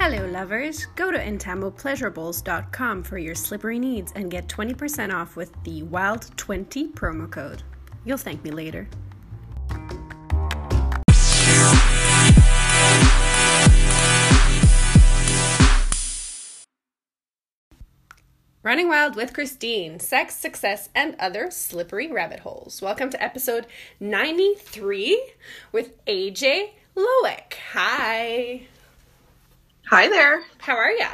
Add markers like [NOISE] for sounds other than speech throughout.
Hello, lovers. Go to entamopleasurables.com for your slippery needs and get 20% off with the WILD20 promo code. You'll thank me later. Running Wild with Christine Sex, Success, and Other Slippery Rabbit Holes. Welcome to episode 93 with AJ Lowik. Hi. Hi there. How are you?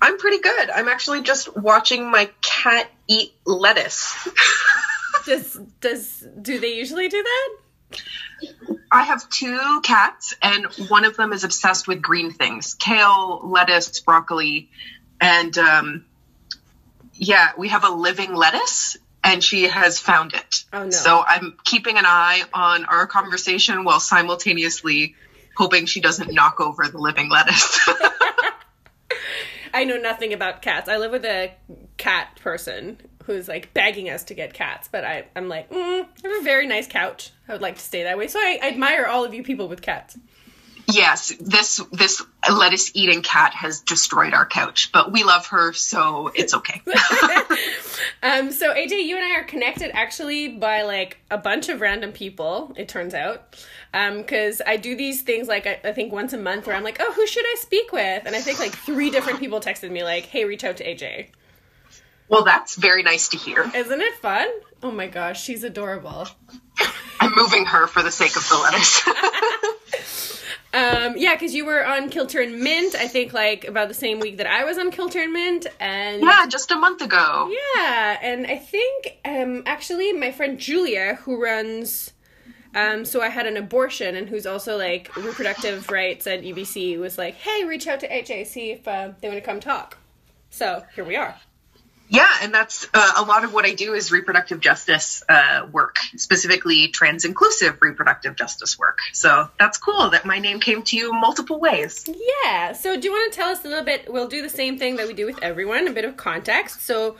I'm pretty good. I'm actually just watching my cat eat lettuce. [LAUGHS] Does does do they usually do that? I have two cats, and one of them is obsessed with green things kale, lettuce, broccoli, and um, yeah, we have a living lettuce, and she has found it. Oh, no. So I'm keeping an eye on our conversation while simultaneously hoping she doesn't knock over the living lettuce. [LAUGHS] I know nothing about cats. I live with a cat person who's like begging us to get cats, but I, I'm like, mm, I have a very nice couch. I would like to stay that way. So I, I admire all of you people with cats. yes, this this lettuce eating cat has destroyed our couch, but we love her, so it's okay. [LAUGHS] [LAUGHS] Um, so AJ, you and I are connected actually by like a bunch of random people. It turns out, because I do these things like I, I think once a month where I'm like, oh, who should I speak with? And I think like three different people texted me like, hey, reach out to AJ. well, that's very nice to hear. Isn't it fun? Oh my gosh, she's adorable. I'm moving her for the sake of the lettuce. [LAUGHS] Um, yeah, because you were on Kilter and Mint, I think like about the same week that I was on Kilter and Mint, and yeah, just a month ago. Yeah, and I think um, actually my friend Julia, who runs um, So I Had an Abortion, and who's also like reproductive rights at UBC, was like, hey, reach out to AJ, see if uh, they want to come talk. So here we are. Yeah, and that's uh, a lot of what I do is reproductive justice uh, work, specifically trans inclusive reproductive justice work. So that's cool that my name came to you multiple ways. Yeah. So do you want to tell us a little bit? We'll do the same thing that we do with everyone, a bit of context. So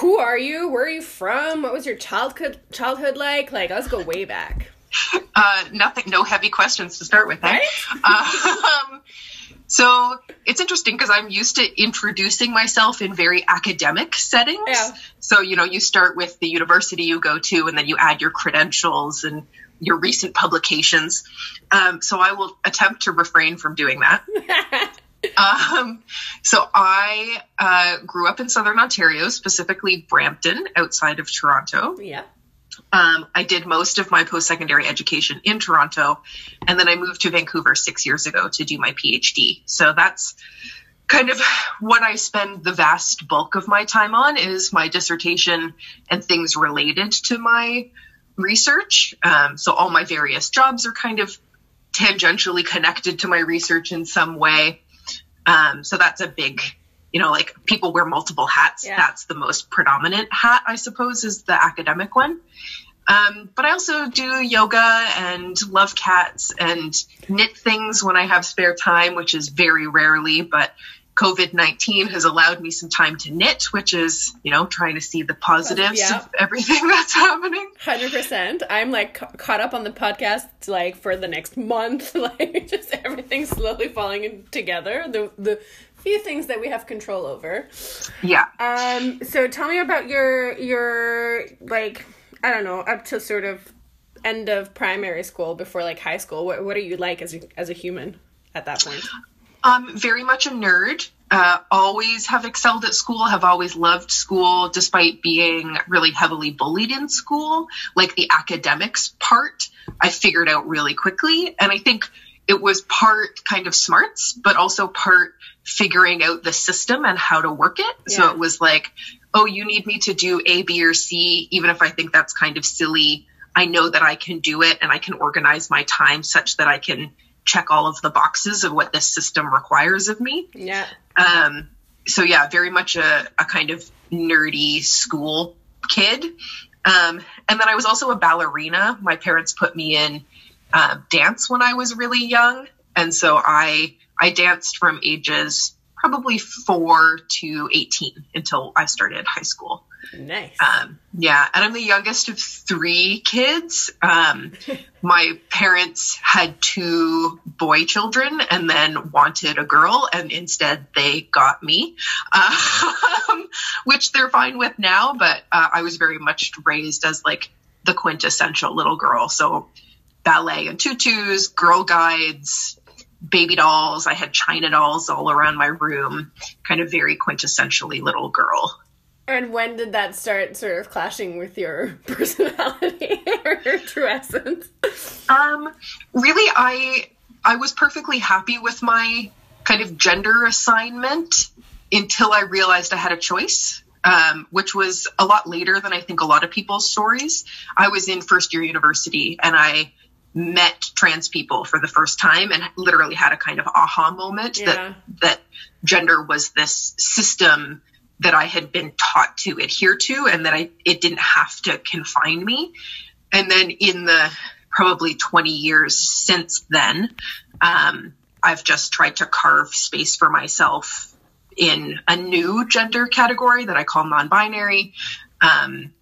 who are you? Where are you from? What was your childhood childhood like? Like, let's go way back. Uh, nothing, no heavy questions to start with. Eh? Right? [LAUGHS] um, so it's interesting because I'm used to introducing myself in very academic settings. Yeah. So, you know, you start with the university you go to and then you add your credentials and your recent publications. Um, so I will attempt to refrain from doing that. [LAUGHS] [LAUGHS] Um, so I uh, grew up in Southern Ontario, specifically Brampton, outside of Toronto. yeah. Um, I did most of my post secondary education in Toronto, and then I moved to Vancouver six years ago to do my PhD. So that's kind of what I spend the vast bulk of my time on is my dissertation and things related to my research. Um, so all my various jobs are kind of tangentially connected to my research in some way. Um, so that's a big, you know, like people wear multiple hats. Yeah. That's the most predominant hat, I suppose, is the academic one. Um, but I also do yoga and love cats and knit things when I have spare time, which is very rarely. But COVID 19 has allowed me some time to knit, which is, you know, trying to see the positives Yeah. of everything [LAUGHS] that's happening. Hundred percent. I'm like ca- caught up on the podcast like for the next month. [LAUGHS] Like just everything slowly falling in together. The the few things that we have control over. Yeah. Um. So tell me about your your like I don't know up to sort of end of primary school before like high school. What what are you like as a, as a human at that point? Um, very much a nerd. Uh, always have excelled at school, have always loved school, despite being really heavily bullied in school. Like the academics part, I figured out really quickly. And I think it was part kind of smarts, but also part figuring out the system and how to work it. So it was like, oh, you need me to do A, B, or C, even if I think that's kind of silly. I know that I can do it and I can organize my time such that I can check all of the boxes of what this system requires of me. Yeah. Um, so yeah, very much a, a kind of nerdy school kid. Um, and then I was also a ballerina. My parents put me in uh, dance when I was really young, and so I I danced from ages probably four to eighteen until I started high school. Nice. Um, yeah, and I'm the youngest of three kids. Um, [LAUGHS] my parents had two boy children and then wanted a girl, and instead they got me, [LAUGHS] um, which they're fine with now. But uh, I was very much raised as like the quintessential little girl. So ballet and tutus, girl guides, baby dolls. I had china dolls all around my room, kind of very quintessentially little girl. And when did that start sort of clashing with your [LAUGHS] personality or your true essence? Um, really, I I was perfectly happy with my kind of gender assignment until I realized I had a choice. Um, which was a lot later than I think a lot of people's stories. I was in first year university and I met trans people for the first time and literally had a kind of aha moment Yeah. that that gender was this system that I had been taught to adhere to and that I it didn't have to confine me. And then in the probably 20 years since then, um, I've just tried to carve space for myself in a new gender category that I call non-binary. Um,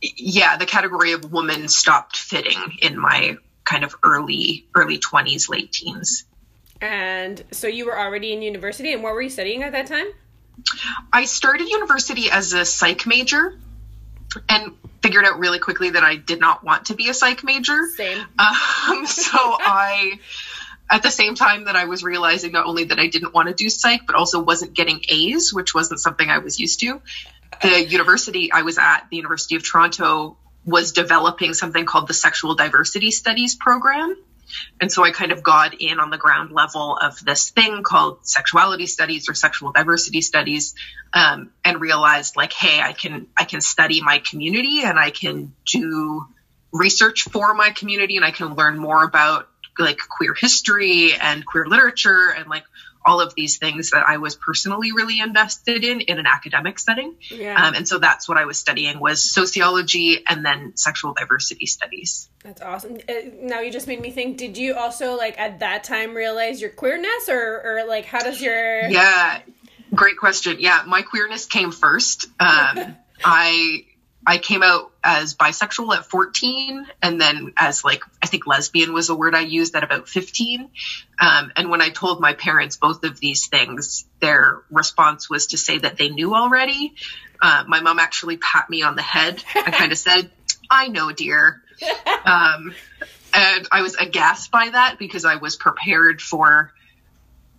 yeah, the category of woman stopped fitting in my kind of early early 20s, late teens. And so you were already in university, and what were you studying at that time? I started university as a psych major and figured out really quickly that I did not want to be a psych major. Same. Um, [LAUGHS] so [LAUGHS] I, at the same time that I was realizing not only that I didn't want to do psych, but also wasn't getting A's, which wasn't something I was used to. The university I was at, the University of Toronto, was developing something called the Sexual Diversity Studies program. And so I kind of got in on the ground level of this thing called sexuality studies or sexual diversity studies, um, and realized like, hey, I can I can study my community and I can do research for my community and I can learn more about like queer history and queer literature and like all of these things that I was personally really invested in in an academic setting. Yeah. Um, and so that's what I was studying was sociology and then sexual diversity studies. That's awesome. Uh, now you just made me think. Did you also like at that time realize your queerness, or or like how does your Yeah, great question. Yeah, my queerness came first. Um, [LAUGHS] I I came out as bisexual at 14, and then as like I think lesbian was a word I used at about 15. Um, and when I told my parents both of these things, their response was to say that they knew already. Uh, my mom actually pat me on the head and kind of said, "I know, dear." [LAUGHS] Um, and I was aghast by that because I was prepared for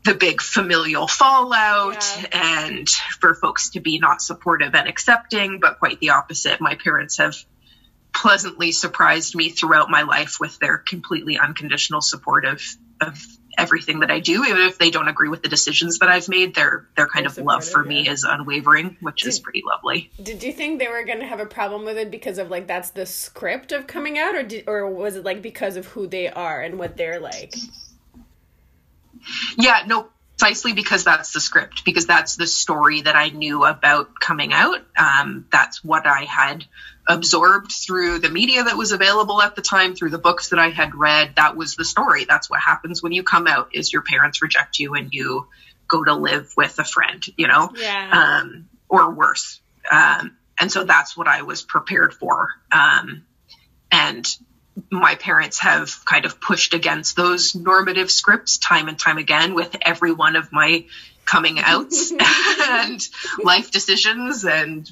the big familial fallout Yeah. and for folks to be not supportive and accepting, but quite the opposite. My parents have pleasantly surprised me throughout my life with their completely unconditional support of, of everything that I do. Even if they don't agree with the decisions that I've made, their their kind of love for me is unwavering, which is pretty lovely. Did you think they were going to have a problem with it because of like that's the script of coming out, or did, or was it like because of who they are and what they're like? Yeah, no, precisely because that's the script, because that's the story that I knew about coming out. Um, that's what I had absorbed through the media that was available at the time, through the books that I had read. That was the story. That's what happens when you come out is your parents reject you and you go to live with a friend, you know? Yeah. um, or worse. Um, and so that's what I was prepared for. Um, and my parents have kind of pushed against those normative scripts time and time again with every one of my coming outs [LAUGHS] and life decisions and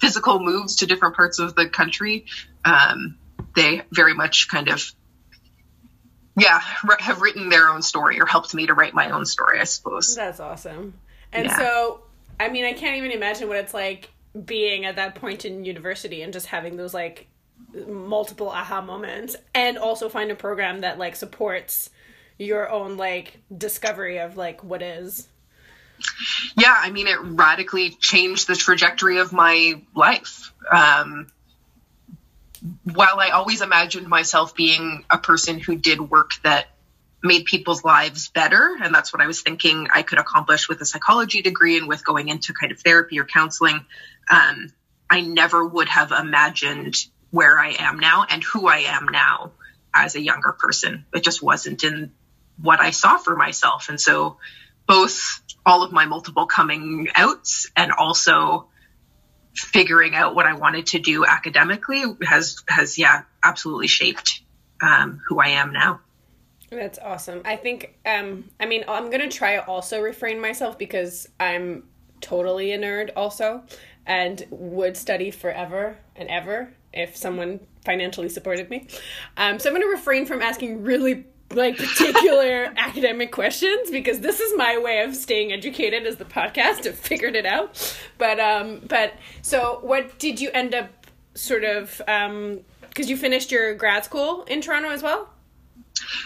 physical moves to different parts of the country. Um, they very much kind of, yeah, r- have written their own story or helped me to write my own story, I suppose. That's awesome. And Yeah. so, I mean, I can't even imagine what it's like being at that point in university and just having those like multiple aha moments and also find a program that like supports your own like discovery of like what is. yeah, I mean, it radically changed the trajectory of my life. Um, while I always imagined myself being a person who did work that made people's lives better, and that's what I was thinking I could accomplish with a psychology degree and with going into kind of therapy or counseling, um, I never would have imagined where I am now and who I am now as a younger person. It just wasn't in what I saw for myself. And so both all of my multiple coming outs and also figuring out what I wanted to do academically has has yeah absolutely shaped um, who I am now. That's awesome. I think um I mean I'm to try also refrain myself because I'm totally a nerd also and would study forever and ever if someone financially supported me. Um so I'm going to refrain from asking really like particular [LAUGHS] academic questions because this is my way of staying educated as the podcast have figured it out but um but so what did you end up sort of um because you finished your grad school in toronto as well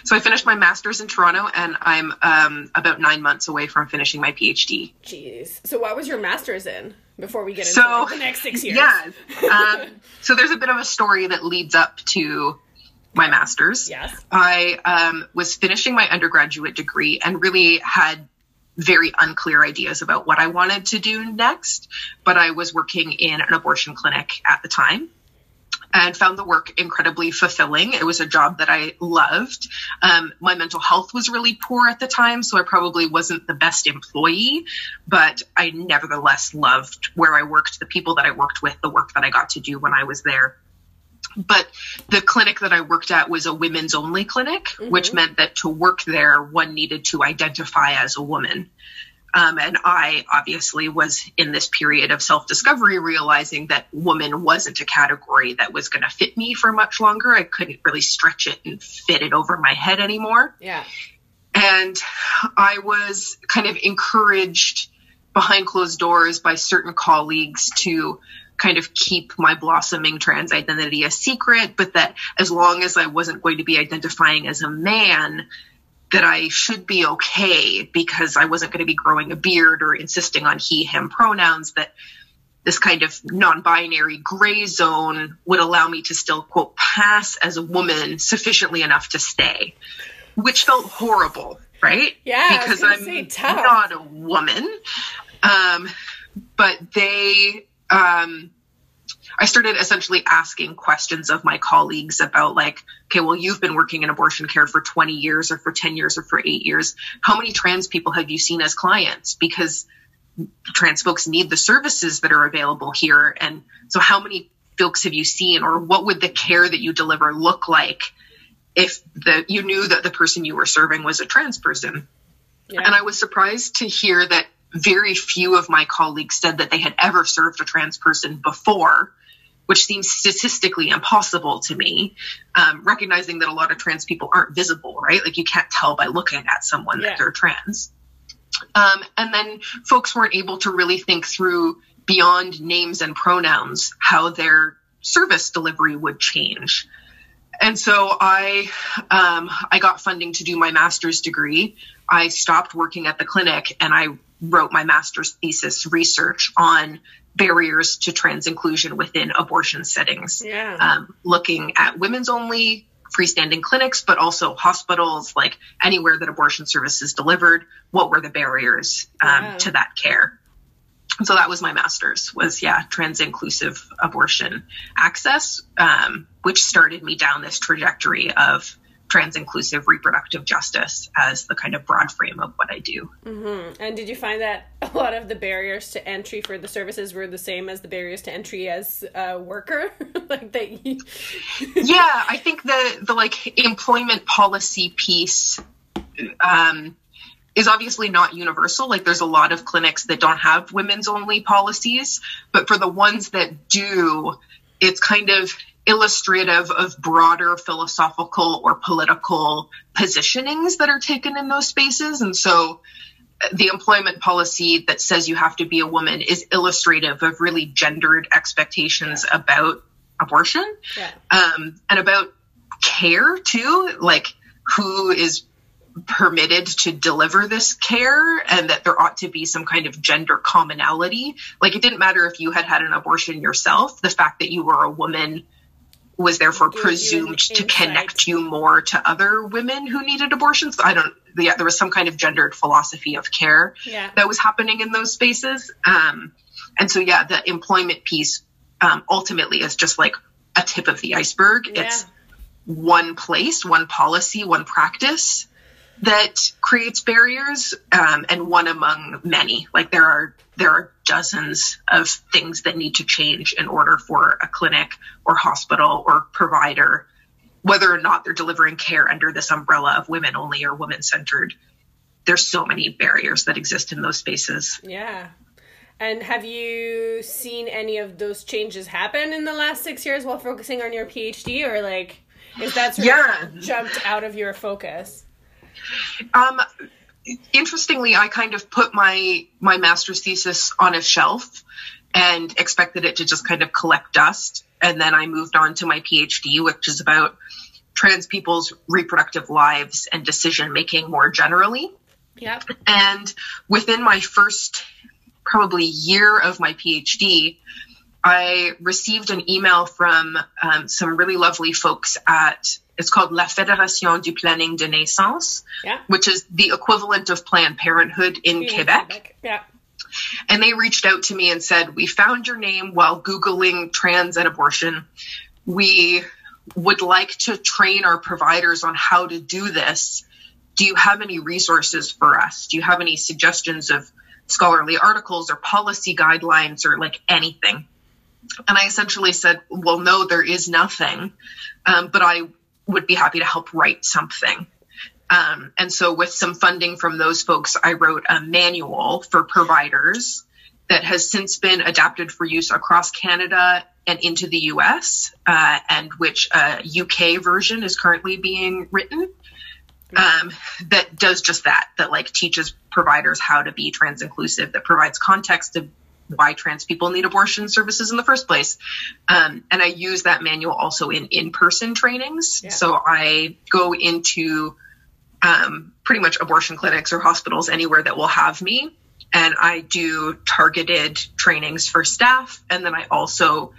so I finished my master's in Toronto, and I'm um, about nine months away from finishing my PhD. Jeez. So what was your master's in before we get into so, the next six years? Yeah. [LAUGHS] Um, so there's a bit of a story that leads up to my master's. Yes. I um, was finishing my undergraduate degree and really had very unclear ideas about what I wanted to do next, but I was working in an abortion clinic at the time and found the work incredibly fulfilling. It was a job that I loved. Um, my mental health was really poor at the time, so I probably wasn't the best employee, but I nevertheless loved where I worked, the people that I worked with, the work that I got to do when I was there but the clinic that I worked at was a women's only clinic, mm-hmm. which meant that to work there, one needed to identify as a woman. Um, and I obviously was in this period of self discovery, realizing that woman wasn't a category that was going to fit me for much longer. I couldn't really stretch it and fit it over my head anymore. Yeah. And I was kind of encouraged behind closed doors by certain colleagues to kind of keep my blossoming trans identity a secret, but that as long as I wasn't going to be identifying as a man, that I should be okay because I wasn't going to be growing a beard or insisting on he, him pronouns, that this kind of non binary gray zone would allow me to still, quote, pass as a woman sufficiently enough to stay, which felt horrible, right? Yeah. Because I'm not a woman. Um, but they um, I started essentially asking questions of my colleagues about like, okay, well, you've been working in abortion care for 20 years or for 10 years or for eight years. How many trans people have you seen as clients? Because trans folks need the services that are available here. And so how many folks have you seen or what would the care that you deliver look like if the you knew that the person you were serving was a trans person? Yeah. And I was surprised to hear that very few of my colleagues said that they had ever served a trans person before, which seems statistically impossible to me. Um, recognizing that a lot of trans people aren't visible, right? Like you can't tell by looking at someone yeah. that they're trans. Um, and then folks weren't able to really think through beyond names and pronouns how their service delivery would change. And so I um, I got funding to do my master's degree. I stopped working at the clinic and I wrote my master's thesis research on barriers to trans inclusion within abortion settings. Yeah. Um, looking at women's only freestanding clinics, but also hospitals, like anywhere that abortion services delivered, what were the barriers um, yeah. to that care? So that was my master's was yeah trans inclusive abortion access, um, which started me down this trajectory of trans inclusive reproductive justice as the kind of broad frame of what I do. Mm-hmm. And did you find that a lot of the barriers to entry for the services were the same as the barriers to entry as a worker? [LAUGHS] like that? You... [LAUGHS] yeah, I think the the like employment policy piece. Um, is obviously not universal. Like there's a lot of clinics that don't have women's only policies, but for the ones that do, it's kind of illustrative of broader philosophical or political positionings that are taken in those spaces. And so the employment policy that says you have to be a woman is illustrative of really gendered expectations yeah. about abortion yeah. um, and about care too, like who is permitted to deliver this care and that there ought to be some kind of gender commonality. Like it didn't matter if you had had an abortion yourself, the fact that you were a woman was therefore presumed to connect you more to other women who needed abortions. I don't, yeah, there was some kind of gendered philosophy of care yeah. that was happening in those spaces. Um, and so, yeah, the employment piece um, ultimately is just like a tip of the iceberg. Yeah. It's one place, one policy, one practice that creates barriers um, and one among many. Like there are there are dozens of things that need to change in order for a clinic or hospital or provider whether or not they're delivering care under this umbrella of women only or women centered there's so many barriers that exist in those spaces. Yeah. And have you seen any of those changes happen in the last six years while focusing on your phd or like is that sort Yeah. of jumped out of your focus Um, interestingly, I kind of put my my master's thesis on a shelf and expected it to just kind of collect dust, and then I moved on to my PhD, which is about trans people's reproductive lives and decision making more generally. yep And within my first probably year of my PhD, I received an email from um, some really lovely folks at it's called La Fédération du Planning de Naissance, yeah which is the equivalent of Planned Parenthood in Quebec. yeah And they reached out to me and said, We found your name while Googling trans and abortion. We would like to train our providers on how to do this. Do you have any resources for us? Do you have any suggestions of scholarly articles or policy guidelines or like anything? And I essentially said, Well, no, there is nothing, um, but I would be happy to help write something. Um, and so, with some funding from those folks, I wrote a manual for providers that has since been adapted for use across Canada and into the US, uh, and which a UK version is currently being written. Um, that does just that, that like teaches providers how to be trans inclusive, that provides context of why trans people need abortion services in the first place. Um, and I use that manual also in in person trainings. Yeah. So I go into um, pretty much abortion clinics or hospitals anywhere that will have me. And I do targeted trainings for staff. And then I also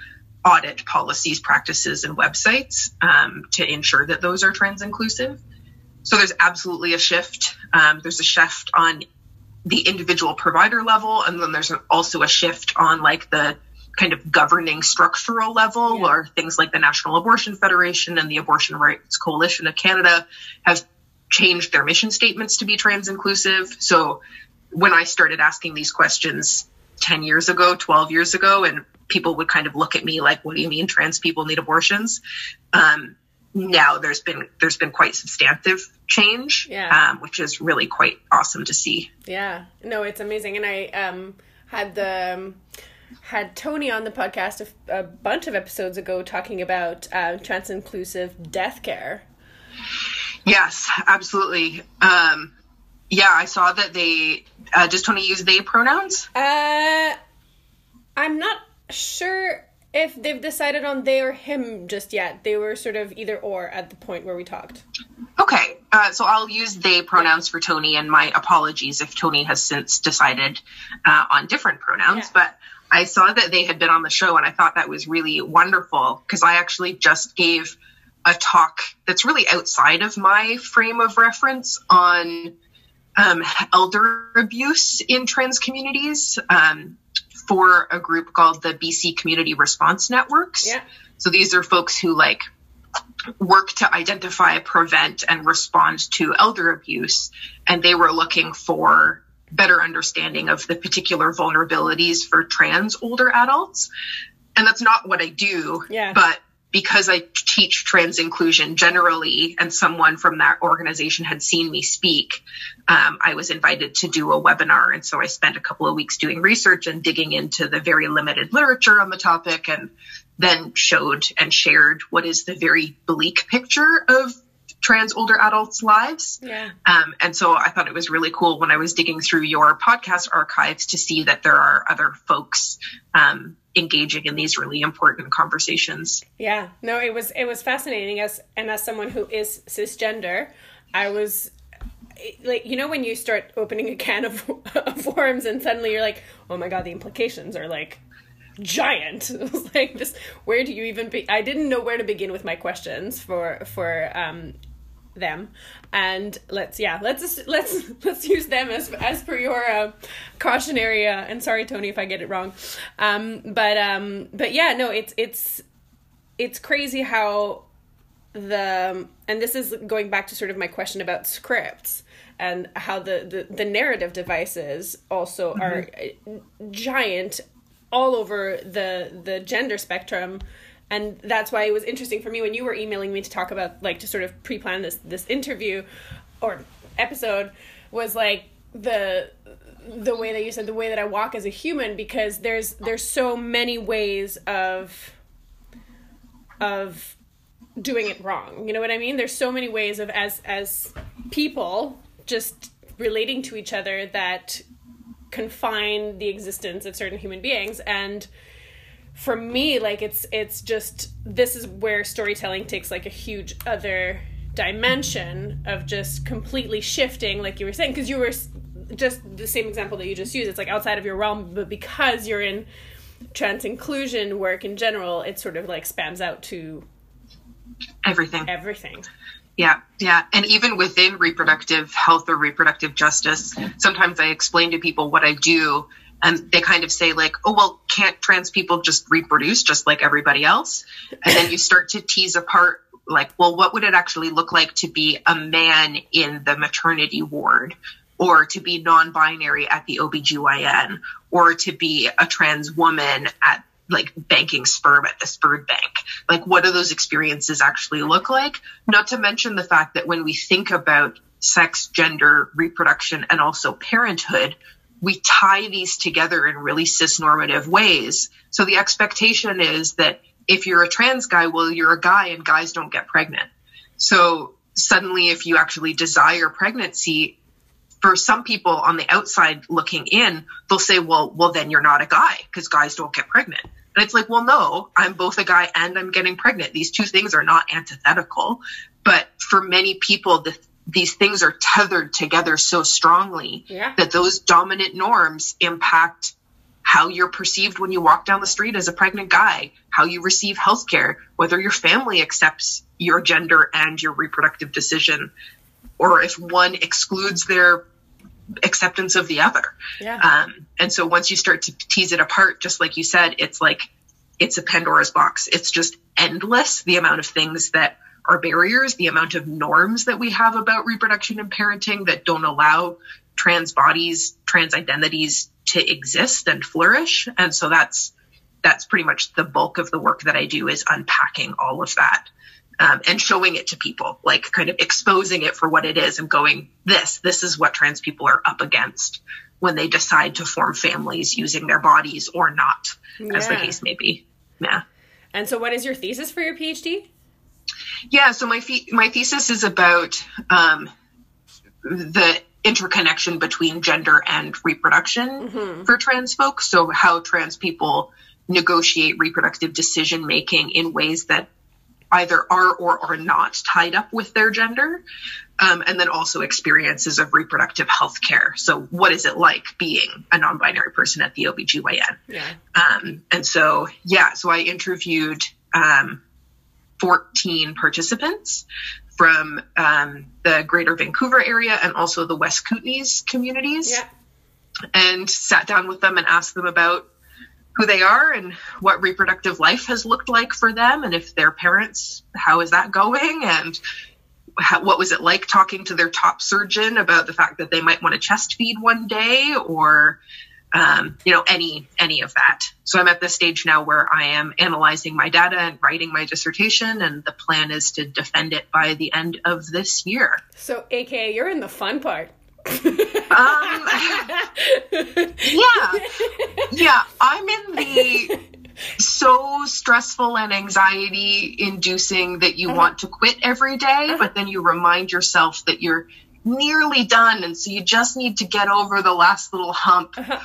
audit policies, practices, and websites um, to ensure that those are trans inclusive. So there's absolutely a shift. Um, there's a shift on the individual provider level, and then there's also a shift on like the kind of governing structural level, Yeah. where things like the National Abortion Federation and the Abortion Rights Coalition of Canada have changed their mission statements to be trans inclusive. So when I started asking these questions 10 years ago, 12 years ago, and people would kind of look at me like, what do you mean trans people need abortions? Um, now there's been there's been quite substantive change, Yeah. um, which is really quite awesome to see. Yeah, no, it's amazing, and I um had the um, had Tony on the podcast a bunch of episodes ago talking about uh, trans inclusive death care. Yes, absolutely. Um, yeah, I saw that they uh, does Tony use they pronouns? Uh, I'm not sure if they've decided on they or him just yet. They were sort of either or at the point where we talked. Okay, uh, so I'll use they pronouns for Tony, and my apologies if Tony has since decided uh, on different pronouns. Yeah. But I saw that they had been on the show, and I thought that was really wonderful because I actually just gave a talk that's really outside of my frame of reference on um, elder abuse in trans communities um, for a group called the BC Community Response Networks. Yeah. So these are folks who like work to identify, prevent, and respond to elder abuse. And they were looking for better understanding of the particular vulnerabilities for trans older adults. And that's not what I do. Yeah. But because I teach trans inclusion generally, and someone from that organization had seen me speak, um, I was invited to do a webinar. And so I spent a couple of weeks doing research and digging into the very limited literature on the topic and then showed and shared what is the very bleak picture of trans older adults' lives. Yeah. Um, and so I thought it was really cool when I was digging through your podcast archives to see that there are other folks um, engaging in these really important conversations. Yeah, no, it was it was fascinating as and as someone who is cisgender, I was like you know when you start opening a can of, of worms and suddenly you're like, oh my god, the implications are like giant. [LAUGHS] Was like just where do you even be? I didn't know where to begin with my questions for for um them and let's yeah let's let's [LAUGHS] let's use them as as per your uh, cautionary uh, and sorry tony if i get it wrong um but um but yeah no it's it's it's crazy how the and this is going back to sort of my question about scripts and how the the, the narrative devices also mm-hmm. are giant all over the the gender spectrum and that's why it was interesting for me when you were emailing me to talk about like to sort of pre-plan this this interview or episode was like the the way that you said the way that I walk as a human because there's there's so many ways of of doing it wrong. You know what I mean? There's so many ways of as as people just relating to each other that confine the existence of certain human beings and for me like it's it's just this is where storytelling takes like a huge other dimension of just completely shifting like you were saying because you were just the same example that you just used. It's like outside of your realm but because you're in trans inclusion work in general it sort of like spans out to everything. Everything. Yeah, yeah. And even within reproductive health or reproductive justice, sometimes I explain to people what I do and they kind of say like, "Oh, well, can't trans people just reproduce just like everybody else?" And then you start to tease apart like, "Well, what would it actually look like to be a man in the maternity ward?" Or to be non binary at the OBGYN, or to be a trans woman at like banking sperm at the sperm bank. Like, what do those experiences actually look like? Not to mention the fact that when we think about sex, gender, reproduction, and also parenthood, we tie these together in really cisnormative ways. So the expectation is that if you're a trans guy, well, you're a guy and guys don't get pregnant. So suddenly, if you actually desire pregnancy, for some people on the outside looking in, they'll say, well, well, then you're not a guy because guys don't get pregnant. And it's like, well, no, I'm both a guy and I'm getting pregnant. These two things are not antithetical. But for many people, the, these things are tethered together so strongly yeah. that those dominant norms impact how you're perceived when you walk down the street as a pregnant guy, how you receive healthcare, whether your family accepts your gender and your reproductive decision, or if one excludes their acceptance of the other. Yeah. Um, and so once you start to tease it apart, just like you said, it's like it's a Pandora's box. It's just endless the amount of things that are barriers, the amount of norms that we have about reproduction and parenting that don't allow trans bodies, trans identities to exist and flourish. And so that's that's pretty much the bulk of the work that I do is unpacking all of that um, and showing it to people, like kind of exposing it for what it is and going, this, this is what trans people are up against when they decide to form families using their bodies or not, yeah. as the case may be. Yeah. And so, what is your thesis for your PhD? Yeah, so my my thesis is about um, the interconnection between gender and reproduction mm-hmm. for trans folks. So, how trans people negotiate reproductive decision making in ways that either are or are not tied up with their gender. Um, and then also experiences of reproductive health care. So, what is it like being a non binary person at the OBGYN? Yeah. Um, and so, yeah, so I interviewed um, 14 participants from um, the greater Vancouver area and also the West Kootenays communities. Yeah. And sat down with them and asked them about who they are and what reproductive life has looked like for them and if their parents how is that going and how, what was it like talking to their top surgeon about the fact that they might want to chest feed one day or um, you know any any of that so i'm at the stage now where i am analyzing my data and writing my dissertation and the plan is to defend it by the end of this year so aka you're in the fun part um, yeah, yeah. I'm in the so stressful and anxiety inducing that you uh-huh. want to quit every day, uh-huh. but then you remind yourself that you're nearly done, and so you just need to get over the last little hump. Uh-huh.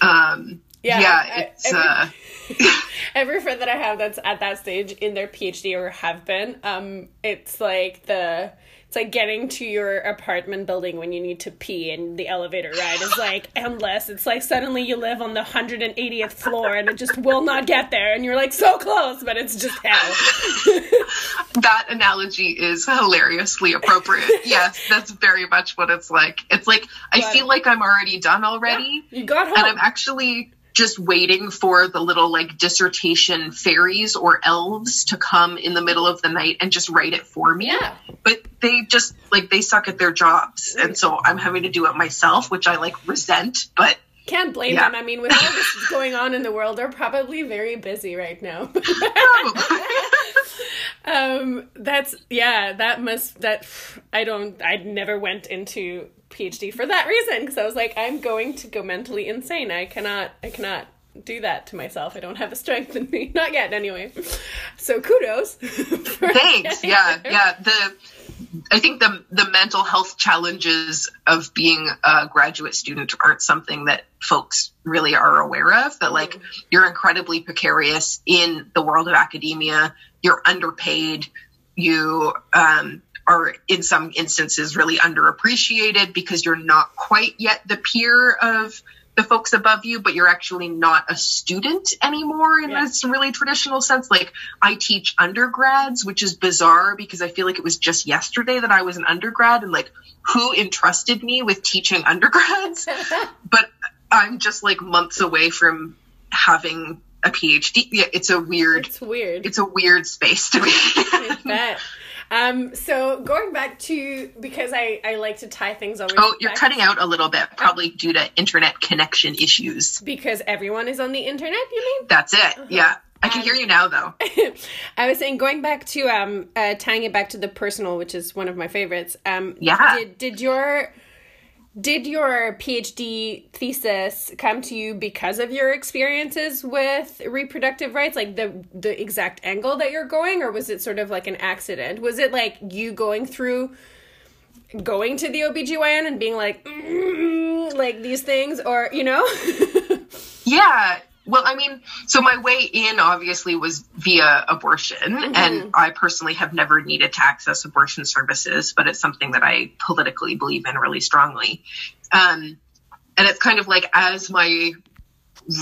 Um, yeah, yeah, I, it's. Every, uh, [LAUGHS] every friend that I have that's at that stage in their PhD or have been, um, it's like the it's like getting to your apartment building when you need to pee and the elevator ride is like endless. It's like suddenly you live on the 180th floor and it just will not get there and you're like so close, but it's just hell. [LAUGHS] that analogy is hilariously appropriate. [LAUGHS] yes, that's very much what it's like. It's like I feel like I'm already done already. Yeah, you got home. And I'm actually just waiting for the little like dissertation fairies or elves to come in the middle of the night and just write it for me. Yeah. But they just like they suck at their jobs. And so I'm having to do it myself, which I like resent, but Can't blame Yeah. them. I mean, with all this [LAUGHS] going on in the world, they're probably very busy right now. [LAUGHS] um, that's yeah. That must that I don't. I never went into PhD for that reason because I was like, I'm going to go mentally insane. I cannot. I cannot do that to myself. I don't have the strength in me. Not yet, anyway. So kudos. [LAUGHS] Thanks. Yeah, there. yeah. The I think the the mental health challenges of being a graduate student aren't something that folks really are aware of. That like you're incredibly precarious in the world of academia. You're underpaid. You um, are in some instances really underappreciated because you're not quite yet the peer of the folks above you, but you're actually not a student anymore in Yeah. this really traditional sense. Like I teach undergrads, which is bizarre because I feel like it was just yesterday that I was an undergrad and like who entrusted me with teaching undergrads? [LAUGHS] but I'm just like months away from having a PhD. Yeah, it's a weird It's weird. it's a weird space to be. I bet. [LAUGHS] Um, so going back to because I, I like to tie things always. oh, you're back- cutting out a little bit, probably due to internet connection issues. because everyone is on the internet. You mean? That's it. Yeah. I can hear you now though. [LAUGHS] I was saying going back to um uh, tying it back to the personal, which is one of my favorites. Um, Yeah. Did did your did your PhD thesis come to you because of your experiences with reproductive rights, like the the exact angle that you're going, or was it sort of like an accident? Was it like you going through going to the OBGYN and being like "Mm," like these things or you know? [LAUGHS] Yeah. Well, I mean, so my way in obviously was via abortion, and I personally have never needed to access abortion services, but it's something that I politically believe in really strongly. Um, and it's kind of like as my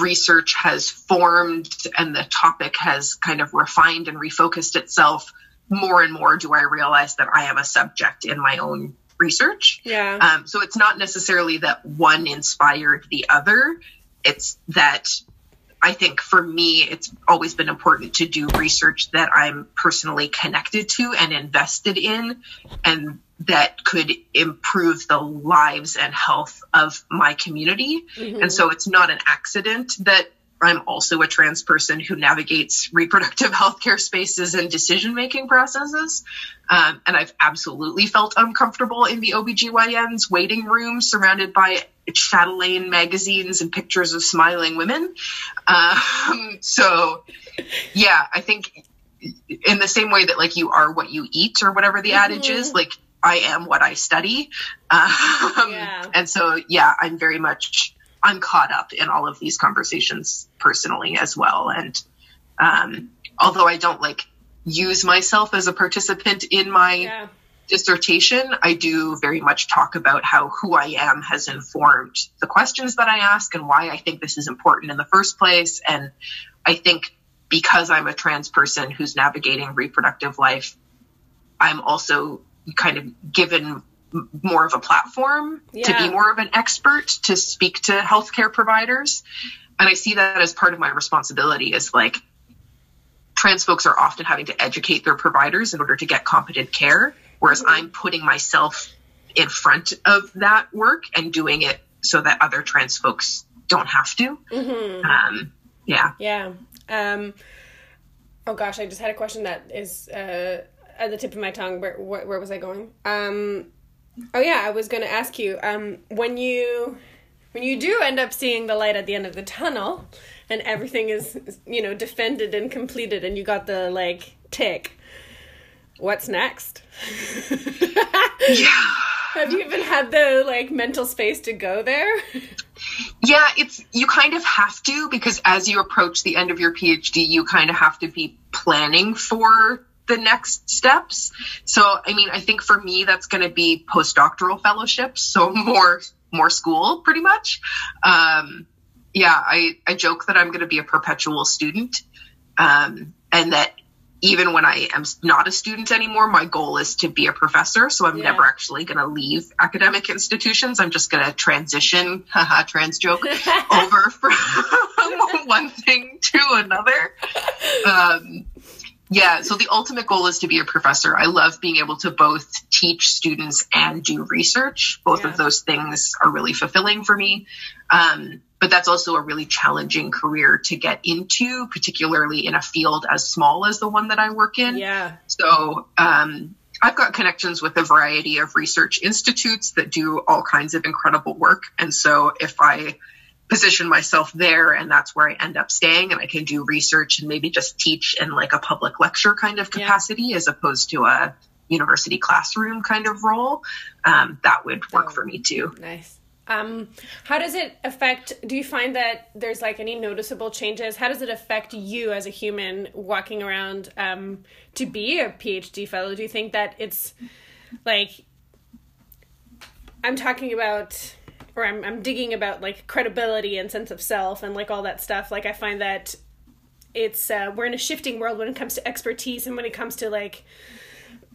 research has formed and the topic has kind of refined and refocused itself, more and more do I realize that I am a subject in my own research. yeah. Um, so it's not necessarily that one inspired the other. It's that I think for me, it's always been important to do research that I'm personally connected to and invested in, and that could improve the lives and health of my community. Mm-hmm. And so it's not an accident that I'm also a trans person who navigates reproductive [LAUGHS] healthcare spaces and decision making processes. Um, and I've absolutely felt uncomfortable in the OBGYN's waiting room surrounded by chatelaine magazines and pictures of smiling women. Um, so, yeah, I think in the same way that like you are what you eat or whatever the adage is, like I am what I study. Um, Yeah. And so, yeah, I'm very much I'm caught up in all of these conversations personally as well. And um, although I don't like use myself as a participant in my yeah. dissertation, I do very much talk about how who I am has informed the questions that I ask and why I think this is important in the first place. And I think because I'm a trans person who's navigating reproductive life, I'm also kind of given more of a platform to be more of an expert to speak to healthcare providers. And I see that as part of my responsibility is like trans folks are often having to educate their providers in order to get competent care, whereas I'm putting myself in front of that work and doing it so that other trans folks don't have to. Um, yeah. Yeah. Um, oh gosh, I just had a question that is uh, at the tip of my tongue. Where, where where was I going? Um, oh yeah, I was going to ask you um, when you when you do end up seeing the light at the end of the tunnel, and everything is you know defended and completed, and you got the like tick. What's next? [LAUGHS] Yeah. Have you even had the like mental space to go there? Yeah, it's you kind of have to because as you approach the end of your PhD, you kind of have to be planning for the next steps. So, I mean, I think for me that's going to be postdoctoral fellowships, so more more school pretty much. Um yeah, I I joke that I'm going to be a perpetual student. Um and that even when I am not a student anymore, my goal is to be a professor. So I'm Yeah. never actually going to leave academic institutions. I'm just going to transition, haha, trans joke, [LAUGHS] over from [LAUGHS] one thing to another. Um, yeah, so the ultimate goal is to be a professor. I love being able to both teach students and do research. Both Yeah. of those things are really fulfilling for me. Um, but that's also a really challenging career to get into, particularly in a field as small as the one that I work in. yeah. So um, I've got connections with a variety of research institutes that do all kinds of incredible work. And so if I position myself there and that's where I end up staying and I can do research and maybe just teach in like a public lecture kind of Yeah. capacity as opposed to a university classroom kind of role, um, that would work Oh. for me too. Nice. Um, how does it affect? Do you find that there's like any noticeable changes? How does it affect you as a human walking around um, to be a PhD fellow? Do you think that it's like I'm talking about, or I'm I'm digging about like credibility and sense of self and like all that stuff. Like I find that it's uh, we're in a shifting world when it comes to expertise and when it comes to like [CLEARS THROAT]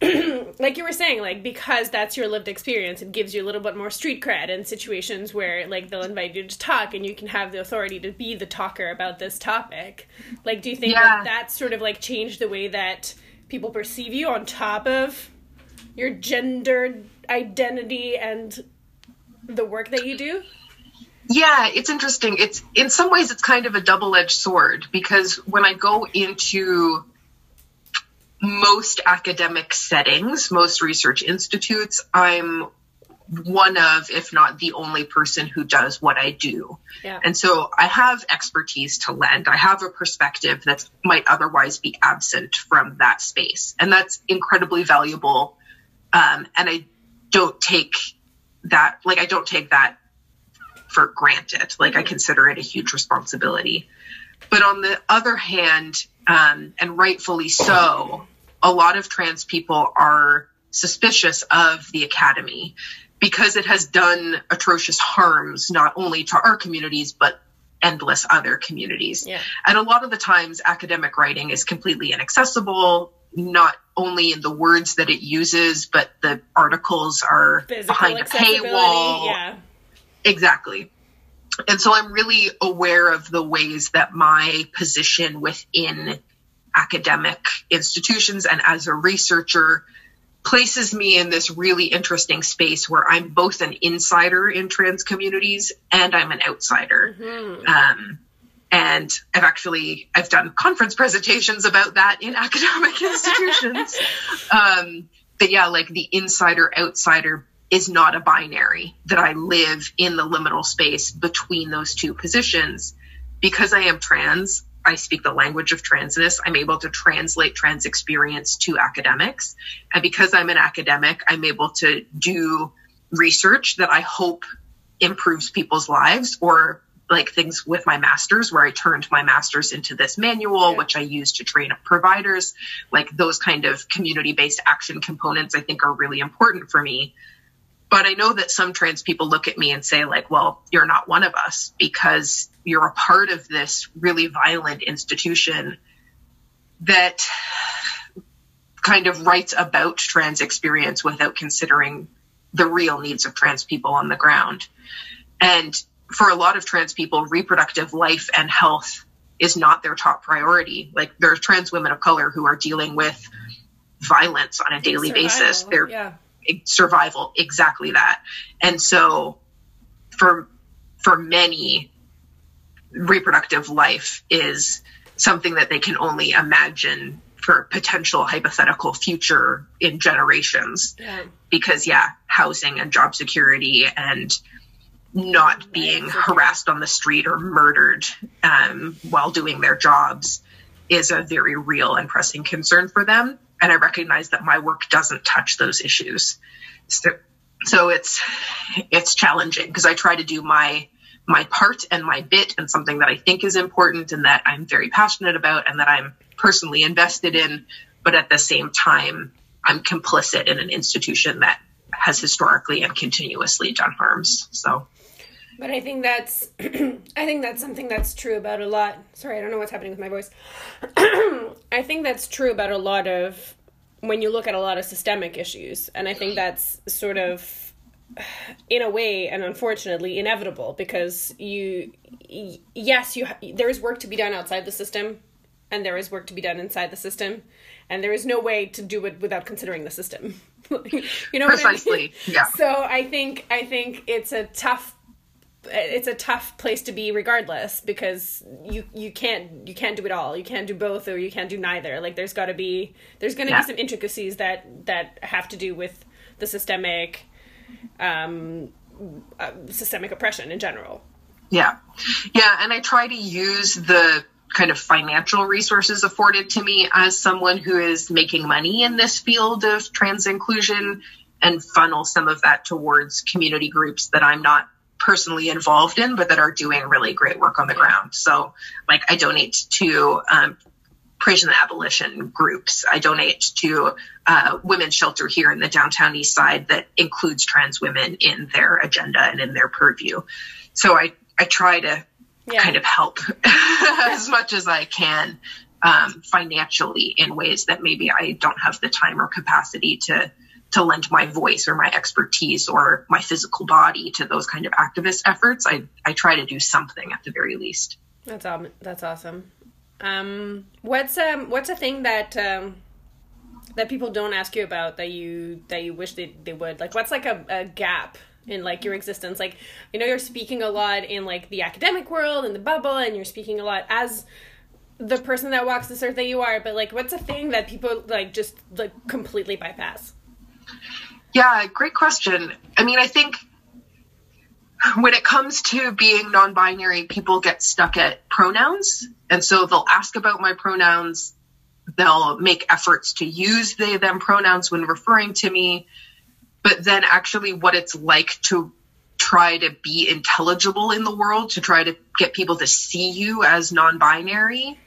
like you were saying, like because that's your lived experience, it gives you a little bit more street cred in situations where like they'll invite you to talk and you can have the authority to be the talker about this topic. Like, do you think Yeah. that that sort of like changed the way that people perceive you on top of your gender identity and the work that you do? Yeah, it's interesting. It's in some ways it's kind of a double-edged sword because when I go into most academic settings, most research institutes, I'm one of, if not the only person who does what I do. Yeah. And so I have expertise to lend. I have a perspective that might otherwise be absent from that space. And that's incredibly valuable. Um, and I don't take that, like, I don't take that for granted. Like, I consider it a huge responsibility. But on the other hand, um, and rightfully so, a lot of trans people are suspicious of the academy because it has done atrocious harms not only to our communities but endless other communities. Yeah. And a lot of the times academic writing is completely inaccessible, not only in the words that it uses, but the articles are Physical behind a paywall. Yeah. Exactly. And so I'm really aware of the ways that my position within academic institutions and as a researcher places me in this really interesting space where I'm both an insider in trans communities and I'm an outsider. Um, and I've actually I've done conference presentations about that in [LAUGHS] academic institutions. [LAUGHS] Um, but yeah, like the insider outsider is not a binary that I live in the liminal space between those two positions because I am trans. I speak the language of transness. I'm able to translate trans experience to academics. And because I'm an academic, I'm able to do research that I hope improves people's lives or like things with my masters where I turned my masters into this manual, Yeah. which I use to train up providers. Like those kind of community based action components, I think are really important for me. But I know that some trans people look at me and say, like, well, you're not one of us because you're a part of this really violent institution that kind of writes about trans experience without considering the real needs of trans people on the ground. And for a lot of trans people, reproductive life and health is not their top priority. Like there are trans women of color who are dealing with violence on a daily basis. Survival, They're yeah. survival exactly that and so for for many reproductive life is something that they can only imagine for potential hypothetical future in generations Yeah. because yeah housing and job security and not being harassed on the street or murdered um, while doing their jobs is a very real and pressing concern for them. And i recognize that my work doesn't touch those issues. So, so it's it's challenging because i try to do my my part and my bit and something that i think is important and that i'm very passionate about and that i'm personally invested in. But at the same time i'm complicit in an institution that has historically and continuously done harms. So But I think that's [CLEARS THROAT] I think that's something that's true about a lot. Sorry, I don't know what's happening with my voice. [CLEARS THROAT] I think that's true about a lot of when you look at a lot of systemic issues, and I think that's sort of in a way and unfortunately inevitable because you yes you there is work to be done outside the system and there is work to be done inside the system and there is no way to do it without considering the system [LAUGHS] you know precisely I mean? yeah so i think i think it's a tough it's a tough place to be regardless because you you can't you can't do it all you can't do both or you can't do neither like there's got to be there's going to Yeah. be some intricacies that that have to do with the systemic um uh, systemic oppression in general Yeah. Yeah. And I try to use the kind of financial resources afforded to me as someone who is making money in this field of trans inclusion and funnel some of that towards community groups that I'm not personally involved in, but that are doing really great work on the ground. So, like, I donate to um, prison abolition groups. I donate to uh, women's shelter here in the downtown east side that includes trans women in their agenda and in their purview. So I, I try to yeah kind of help [LAUGHS] as much as I can um, financially in ways that maybe I don't have the time or capacity to to lend my voice or my expertise or my physical body to those kind of activist efforts. I, I try to do something at the very least. That's aw- that's awesome. Um, what's um what's a thing that um that people don't ask you about that you that you wish they they would like? What's like a, a gap in like your existence? Like you know you're speaking a lot in like the academic world and the bubble, and you're speaking a lot as the person that walks this earth that you are. But like, what's a thing that people like just like completely bypass? Yeah, great question. I mean, I think when it comes to being non binary, people get stuck at pronouns. And so they'll ask about my pronouns. They'll make efforts to use they, them pronouns when referring to me. But then actually, what it's like to try to be intelligible in the world, to try to get people to see you as non binary.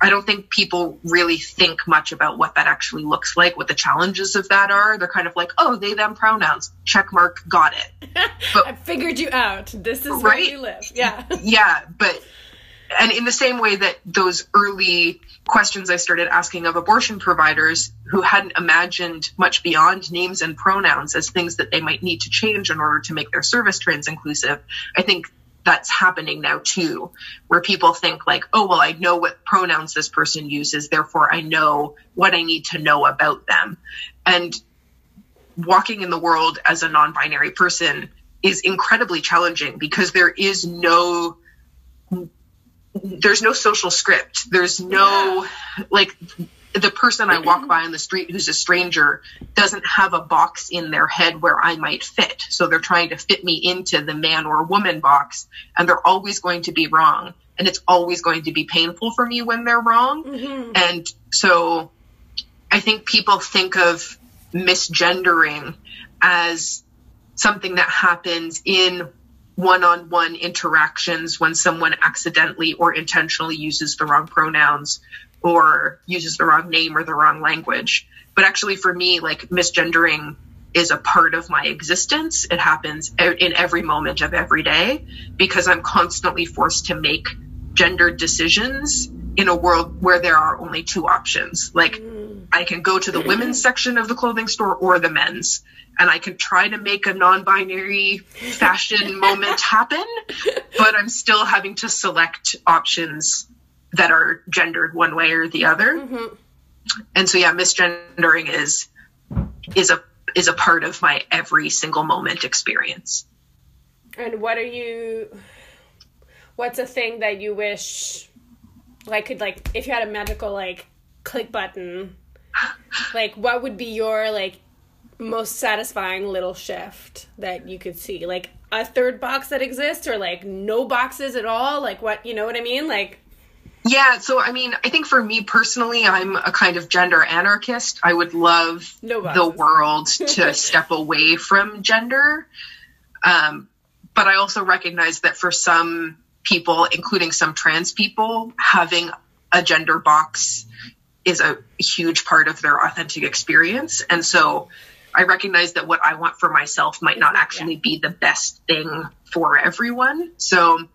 I don't think people really think much about what that actually looks like, what the challenges of that are. They're kind of like, oh, they, them pronouns, check mark, got it. [LAUGHS] I figured you out. This is where you live. Yeah. [LAUGHS] yeah, but, and in the same way that those early questions I started asking of abortion providers who hadn't imagined much beyond names and pronouns as things that they might need to change in order to make their service trans inclusive, I think that's happening now too, where people think like, oh, well, I know what pronouns this person uses, therefore I know what I need to know about them. And walking in the world as a non binary person is incredibly challenging because there is no there's no social script there's no like the person i walk by on the street who's a stranger doesn't have a box in their head where i might fit. So they're trying to fit me into the man or woman box and they're always going to be wrong. And it's always going to be painful for me when they're wrong. Mm-hmm. And so i think people think of misgendering as something that happens in one-on-one interactions when someone accidentally or intentionally uses the wrong pronouns or uses the wrong name or the wrong language. But actually for me like misgendering is a part of my existence. It happens in every moment of every day because i'm constantly forced to make gendered decisions in a world where there are only two options. Like I can go to the mm-hmm. women's section of the clothing store or the men's, and I can try to make a non binary fashion [LAUGHS] moment happen, but I'm still having to select options that are gendered one way or the other. Mm-hmm. And so, yeah, misgendering is is a is a part of my every single moment experience. And what are you? What's a thing that you wish, like, could like, if you had a magical like click button, like, what would be your like most satisfying little shift that you could see? Like a third box that exists, or like no boxes at all? Like what you know what I mean? Like Yeah, so I mean, I think for me personally, I'm a kind of gender anarchist. I would love No the world [LAUGHS] to step away from gender. Um, but I also recognize that for some people, including some trans people, having a gender box is a huge part of their authentic experience. And so I recognize that what I want for myself might not actually be the best thing for everyone. So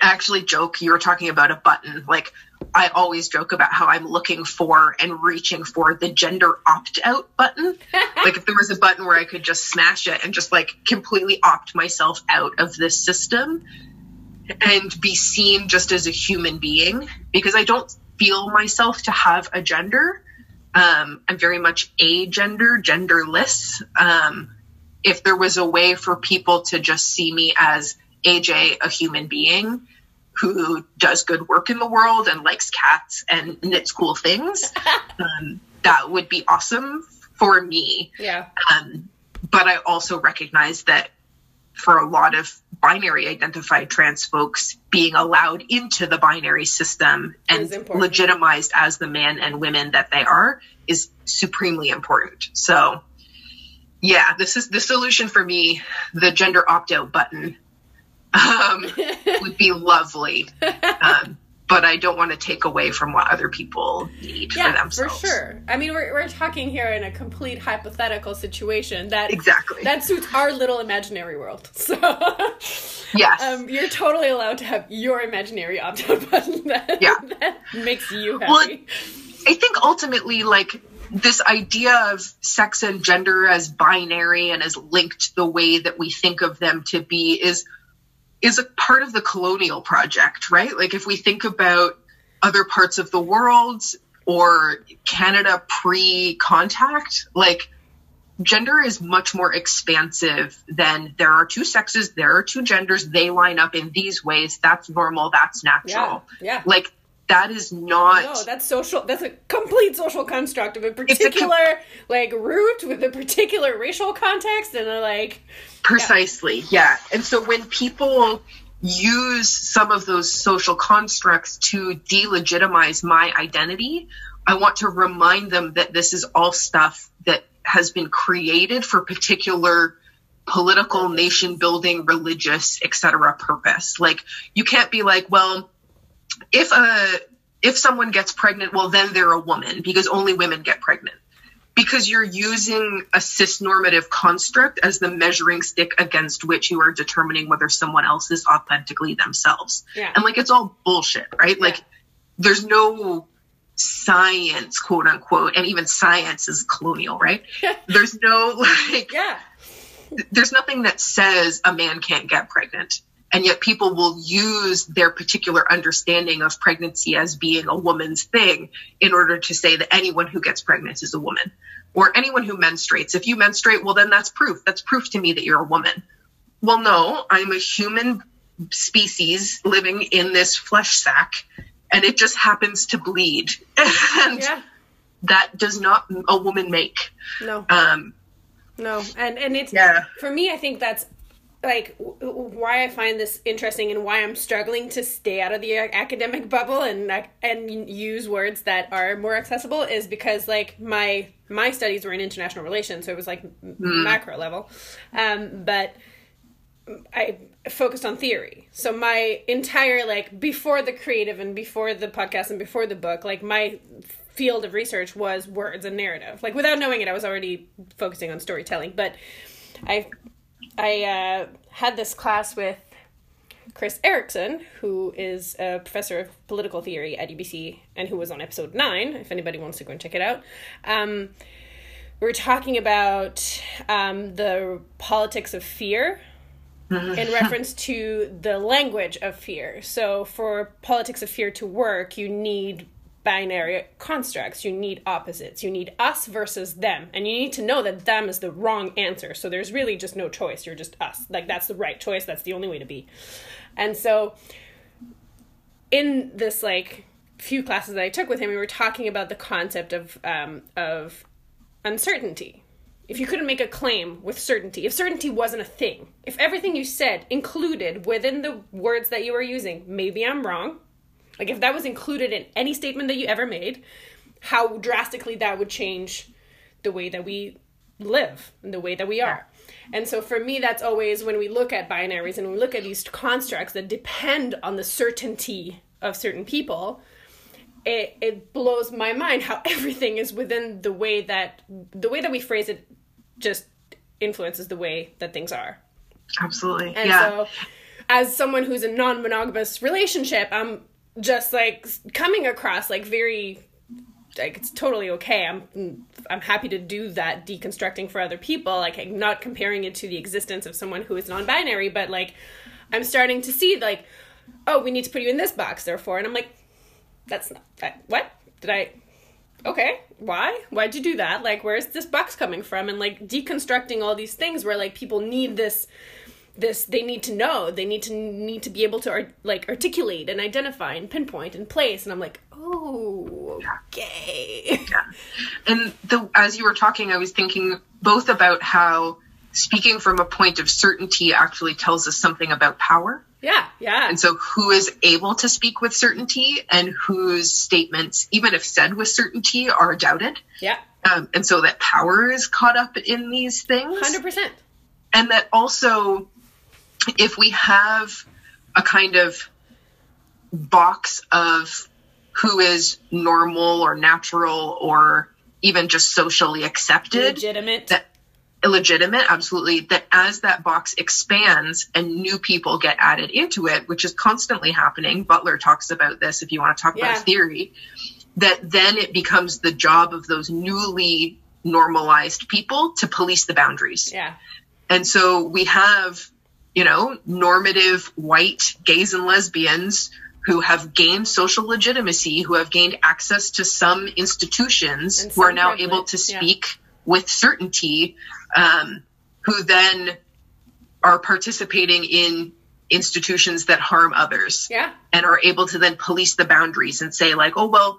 actually joke you were talking about a button like I always joke about how I'm looking for and reaching for the gender opt out button. [LAUGHS] like if there was a button where I could just smash it and just like completely opt myself out of this system and be seen just as a human being because I don't feel myself to have a gender. Um, I'm very much a gender, genderless. Um, if there was a way for people to just see me as AJ, a human being who does good work in the world and likes cats and knits cool things, [LAUGHS] um, that would be awesome for me. Yeah. Um, but I also recognize that for a lot of binary identified trans folks being allowed into the binary system and legitimized as the man and women that they are is supremely important. So yeah, this is the solution for me. The gender opt out button um, [LAUGHS] would be lovely. Um, but I don't want to take away from what other people need yeah, for themselves. For sure. I mean, we're, we're talking here in a complete hypothetical situation that exactly that suits our little imaginary world. [LAUGHS] So yes, um, you're totally allowed to have your imaginary opt-out [LAUGHS] button that, yeah. that makes you happy. Well, I think ultimately, like this idea of sex and gender as binary and as linked the way that we think of them to be is is a part of the colonial project, right? Like if we think about other parts of the world or Canada pre contact, like gender is much more expansive than there are two sexes, there are two genders, they line up in these ways. That's normal, that's natural. Yeah. yeah. Like that is not no that's social that's a complete social construct of a particular a com- like root with a particular racial context and a like precisely yeah. yeah and so when people use some of those social constructs to delegitimize my identity i want to remind them that this is all stuff that has been created for particular political nation building religious etc purpose. Like you can't be like well if a if someone gets pregnant, well then they're a woman because only women get pregnant. Because you're using a cis-normative construct as the measuring stick against which you are determining whether someone else is authentically themselves. Yeah. And like it's all bullshit, right? Yeah. Like there's no science, quote unquote, and even science is colonial, right? [LAUGHS] there's no like Yeah. There's nothing that says a man can't get pregnant and yet people will use their particular understanding of pregnancy as being a woman's thing in order to say that anyone who gets pregnant is a woman or anyone who menstruates. If you menstruate well then that's proof. That's proof to me that you're a woman. Well no i'm a human species living in this flesh sack and it just happens to bleed. [LAUGHS] And yeah. that does not a woman make. No. Um no. And and it's yeah. for me i think that's like why I find this interesting and why I'm struggling to stay out of the academic [LAUGHS] bubble and and use words that are more accessible is because like my my studies were in international relations, so it was like mm. macro level, um, but I focused on theory. So my entire like before the creative and before the podcast and before the book, like my field of research was words and narrative. Like without knowing it, I was already focusing on storytelling, but I I uh, had this class with Chris Erickson, who is a professor of political theory at UBC and who was on episode nine, if anybody wants to go and check it out. Um, we are talking about um, the politics of fear in reference to the language of fear. So, for politics of fear to work, you need binary constructs. You need opposites. You need us versus them. And you need to know that them is the wrong answer. So there's really just no choice. You're just us. Like that's the right choice. That's the only way to be. And so in this like few classes that I took with him, we were talking about the concept of um, of uncertainty. If you couldn't make a claim with certainty, if certainty wasn't a thing, if everything you said included within the words that you were using, maybe I'm wrong, like if that was included in any statement that you ever made, how drastically that would change the way that we live and the way that we are. And so for me, that's always when we look at binaries and we look at these constructs that depend on the certainty of certain people, it, it blows my mind how everything is within the way that the way that we phrase it just influences the way that things are. Absolutely. And yeah. so, as someone who's in non-monogamous relationship, I'm just like coming across like very like it's totally okay. I'm I'm happy to do that deconstructing for other people. Like I'm not comparing it to the existence of someone who is non-binary, but like I'm starting to see like, oh, we need to put you in this box, therefore, and I'm like, that's not that. What did I? Okay, why? Why'd you do that? Like, where's this box coming from? And like deconstructing all these things where like people need this this they need to know. They need to need to be able to art, like articulate and identify and pinpoint and place. And i'm like oh okay. Yeah. And the as you were talking i was thinking both about how speaking from a point of certainty actually tells us something about power. Yeah yeah. And so who is able to speak with certainty and whose statements even if said with certainty are doubted. Yeah. Um, and so that power is caught up in these things. 100% and that also if we have a kind of box of who is normal or natural or even just socially accepted legitimate. that illegitimate absolutely that as that box expands and new people get added into it which is constantly happening butler talks about this if you want to talk Yeah. about theory that then it becomes the job of those newly normalized people to police the boundaries. Yeah. And so we have, you know, normative white gays and lesbians who have gained social legitimacy, who have gained access to some institutions, And who are now privilege, able to yeah. speak with certainty, um, who then are participating in institutions that harm others yeah and are able to then police the boundaries and say like oh well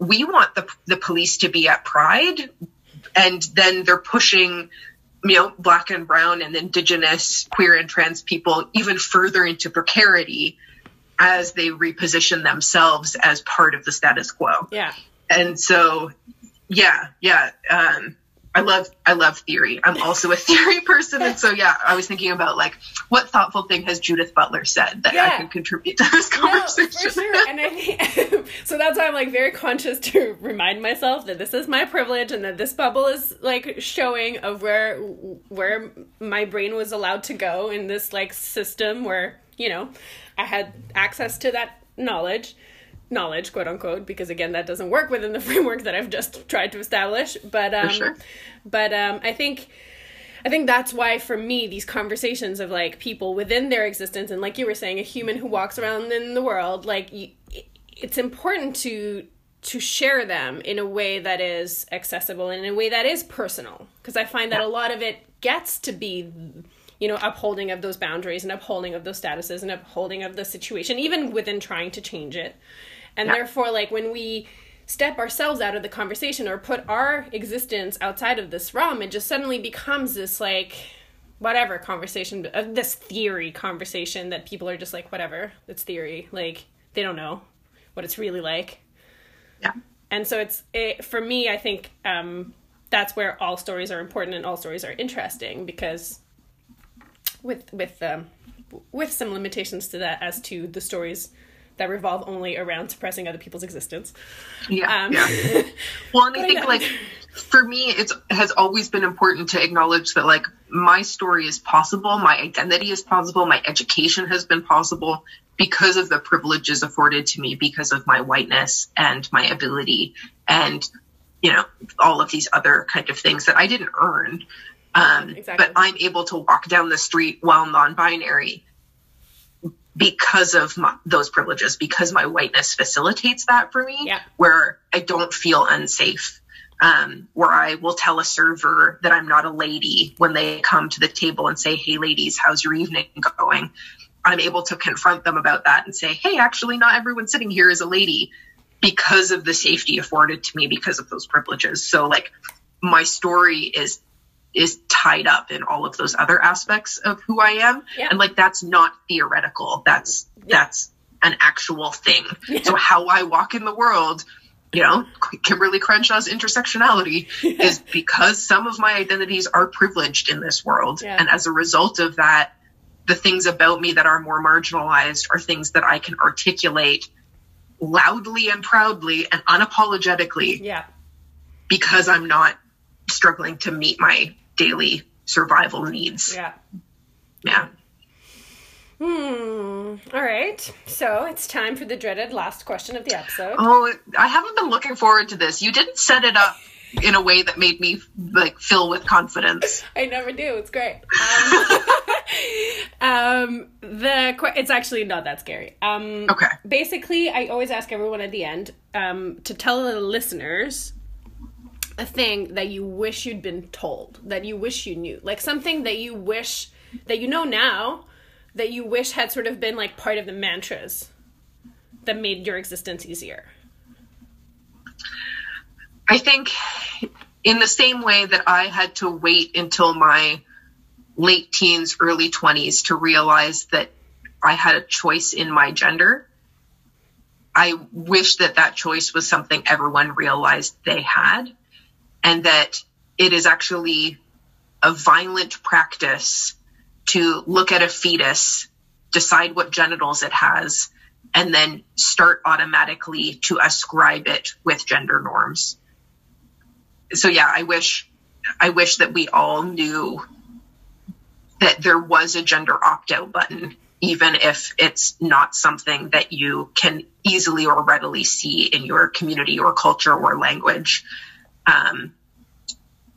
we want the, the police to be at pride and then they're pushing you know black and brown and indigenous queer and trans people even further into precarity as they reposition themselves as part of the status quo. Yeah. And so yeah yeah um i love i love theory i'm also a [LAUGHS] theory person and so yeah i was thinking about like what thoughtful thing has judith butler said that i Yeah. can contribute to this no, conversation for sure. And I think [LAUGHS] [LAUGHS] so. That's why I'm like very conscious to remind myself that this is my privilege and that this bubble is like showing of where where my brain was allowed to go in this like system where you know I had access to that knowledge, knowledge quote unquote, because again that doesn't work within the [LAUGHS] framework that I've just tried to establish. But um, sure. but um, I think. I think that's why for me these conversations of like people within their existence and like you were saying a human who walks around in the world like it's important to to share them in a way that is accessible and in a way that is personal because I find that a lot of it gets to be you know upholding of those boundaries and upholding of those statuses and upholding of the situation even within trying to change it and Yeah. therefore like when we step ourselves out of the conversation or put our existence outside of this realm it just suddenly becomes this like whatever conversation uh, this theory conversation that people are just like whatever it's theory. Like they don't know what it's really like. Yeah. And so it's it, for me i think um, that's where all stories are important and all stories are interesting because with with um, with some limitations to that as to the stories that revolve only around suppressing other people's existence yeah um, yeah [LAUGHS] Well, and I think like for me, it has always been important to acknowledge that like my story is possible, my identity is possible, my education has been possible because of the privileges afforded to me because of my whiteness and my ability and you know all of these other kind of things that I didn't earn. Um, Exactly. But I'm able to walk down the street while non-binary because of my, those privileges, because my whiteness facilitates that for me, Yeah. where I don't feel unsafe. Um, where I will tell a server that I'm not a lady when they come to the table and say, Hey, ladies, how's your evening going? I'm able to confront them about that and say, Hey, actually, not everyone sitting here is a lady because of the safety afforded to me because of those privileges. So, like, my story is is tied up in all of those other aspects of who I am. Yeah. And like that's not theoretical. That's Yeah. that's an actual thing. Yeah. So how I walk in the world, you know, Kimberlé Crenshaw's intersectionality [LAUGHS] is because some of my identities are privileged in this world. And as a result of that, the things about me that are more marginalized are things that I can articulate loudly and proudly and unapologetically yeah because I'm not struggling to meet my daily survival needs. Yeah. Yeah. Hmm. All right. So it's time for the dreaded last question of the episode. Oh, I haven't been looking forward to this. You didn't set it up in a way that made me like fill with confidence. I never do. It's great. Um, [LAUGHS] um, the it's actually not that scary. Um, Okay. Basically, I always ask everyone at the end um, to tell the listeners a thing that you wish you'd been told, that you wish you knew, like something that you wish that you know now, that you wish had sort of been like part of the mantras that made your existence easier. I think in the same way that I had to wait until my late teens, early 20s to realize that I had a choice in my gender, I wish that that choice was something everyone realized they had and that it is actually a violent practice to look at a fetus, decide what genitals it has, and then start automatically to ascribe it with gender norms so yeah, I wish I wish that we all knew that there was a gender opt out button, even if it's not something that you can easily or readily see in your community or culture or language. Um,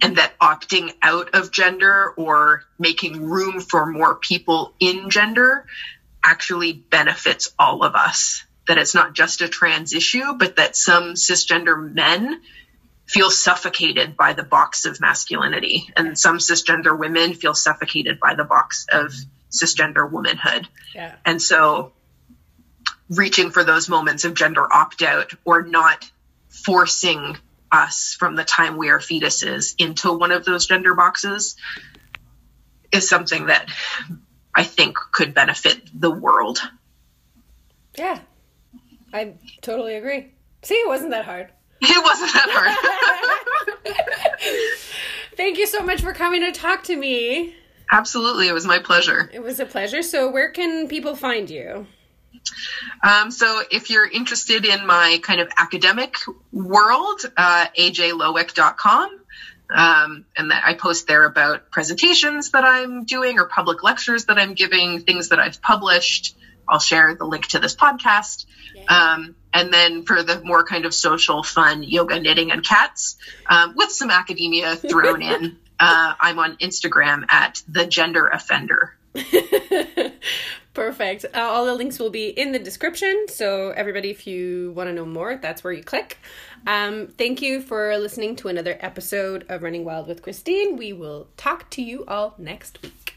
and that opting out of gender or making room for more people in gender actually benefits all of us. That it's not just a trans issue, but that some cisgender men feel suffocated by the box of masculinity, and some cisgender women feel suffocated by the box of cisgender womanhood. Yeah. And so, reaching for those moments of gender opt out or not forcing us from the time we are fetuses into one of those gender boxes is something that I think could benefit the world. Yeah. I totally agree. See, it wasn't that hard. [LAUGHS] It wasn't that hard. [LAUGHS] Thank you so much for coming to talk to me. Absolutely, it was my pleasure. It was a pleasure. So, where can people find you? Um, so, if you're interested in my kind of academic world, uh, ajlowik.com. Um, and that I post there about presentations that I'm doing or public lectures that I'm giving, things that I've published. I'll share the link to this podcast. Um, and then for the more kind of social, fun yoga, knitting, and cats, um, with some academia thrown in, [LAUGHS] uh, I'm on Instagram at the gender offender. [LAUGHS] Perfect. Uh, all the links will be in the description. So, everybody, if you want to know more, that's where you click. Um, thank you for listening to another episode of Running Wild with Christine. We will talk to you all next week.